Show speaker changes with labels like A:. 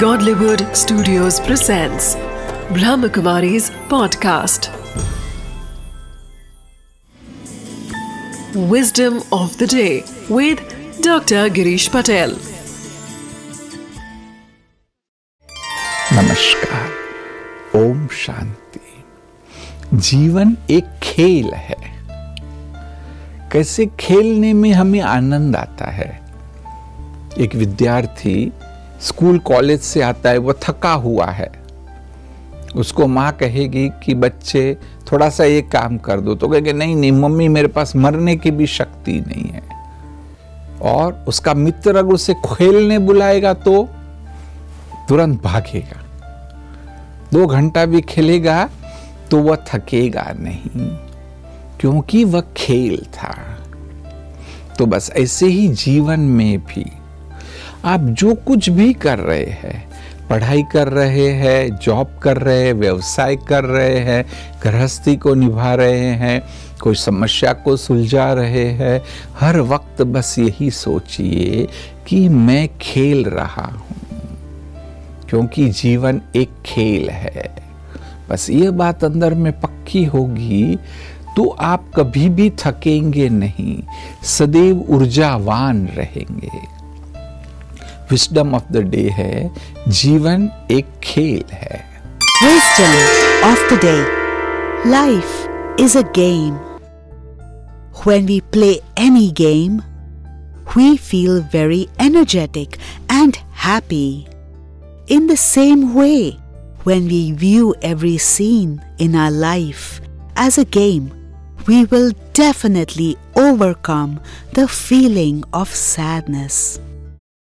A: Godlywood Studios presents Brahmakumari's podcast. Wisdom of the day with Dr. Girish Patel.
B: नमस्कार ओम शांति जीवन एक खेल है कैसे खेलने में हमें आनंद आता है एक विद्यार्थी स्कूल कॉलेज से आता है, वो थका हुआ है। उसको माँ कहेगी कि, बच्चे, थोड़ा सा ये काम कर दो। तो कहेंगे, नहीं नहीं, मम्मी मेरे पास मरने की भी शक्ति नहीं है। और उसका मित्र अगर उसे खेलने बुलाएगा तो तुरंत भागेगा। दो घंटा भी खेलेगा तो वह थकेगा नहीं, क्योंकि वह खेल था। तो बस ऐसे ही जीवन में भी आप जो कुछ भी कर रहे हैं, पढ़ाई कर रहे हैं जॉब कर रहे हैं, व्यवसाय कर रहे हैं, गृहस्थी को निभा रहे हैं, कोई समस्या को सुलझा रहे हैं, हर वक्त बस यही सोचिए कि मैं खेल रहा हूँ। क्योंकि जीवन एक खेल है। बस ये बात अंदर में पक्की होगी तो आप कभी भी थकेंगे नहीं, सदैव ऊर्जावान रहेंगे। विस्डम ऑफ द डे है जीवन एक खेल है
C: Wisdom of the day. Life is a game. When we play any game, we feel very energetic and happy. In the same way, when we view every scene in our life as a game, we will definitely overcome the feeling of sadness.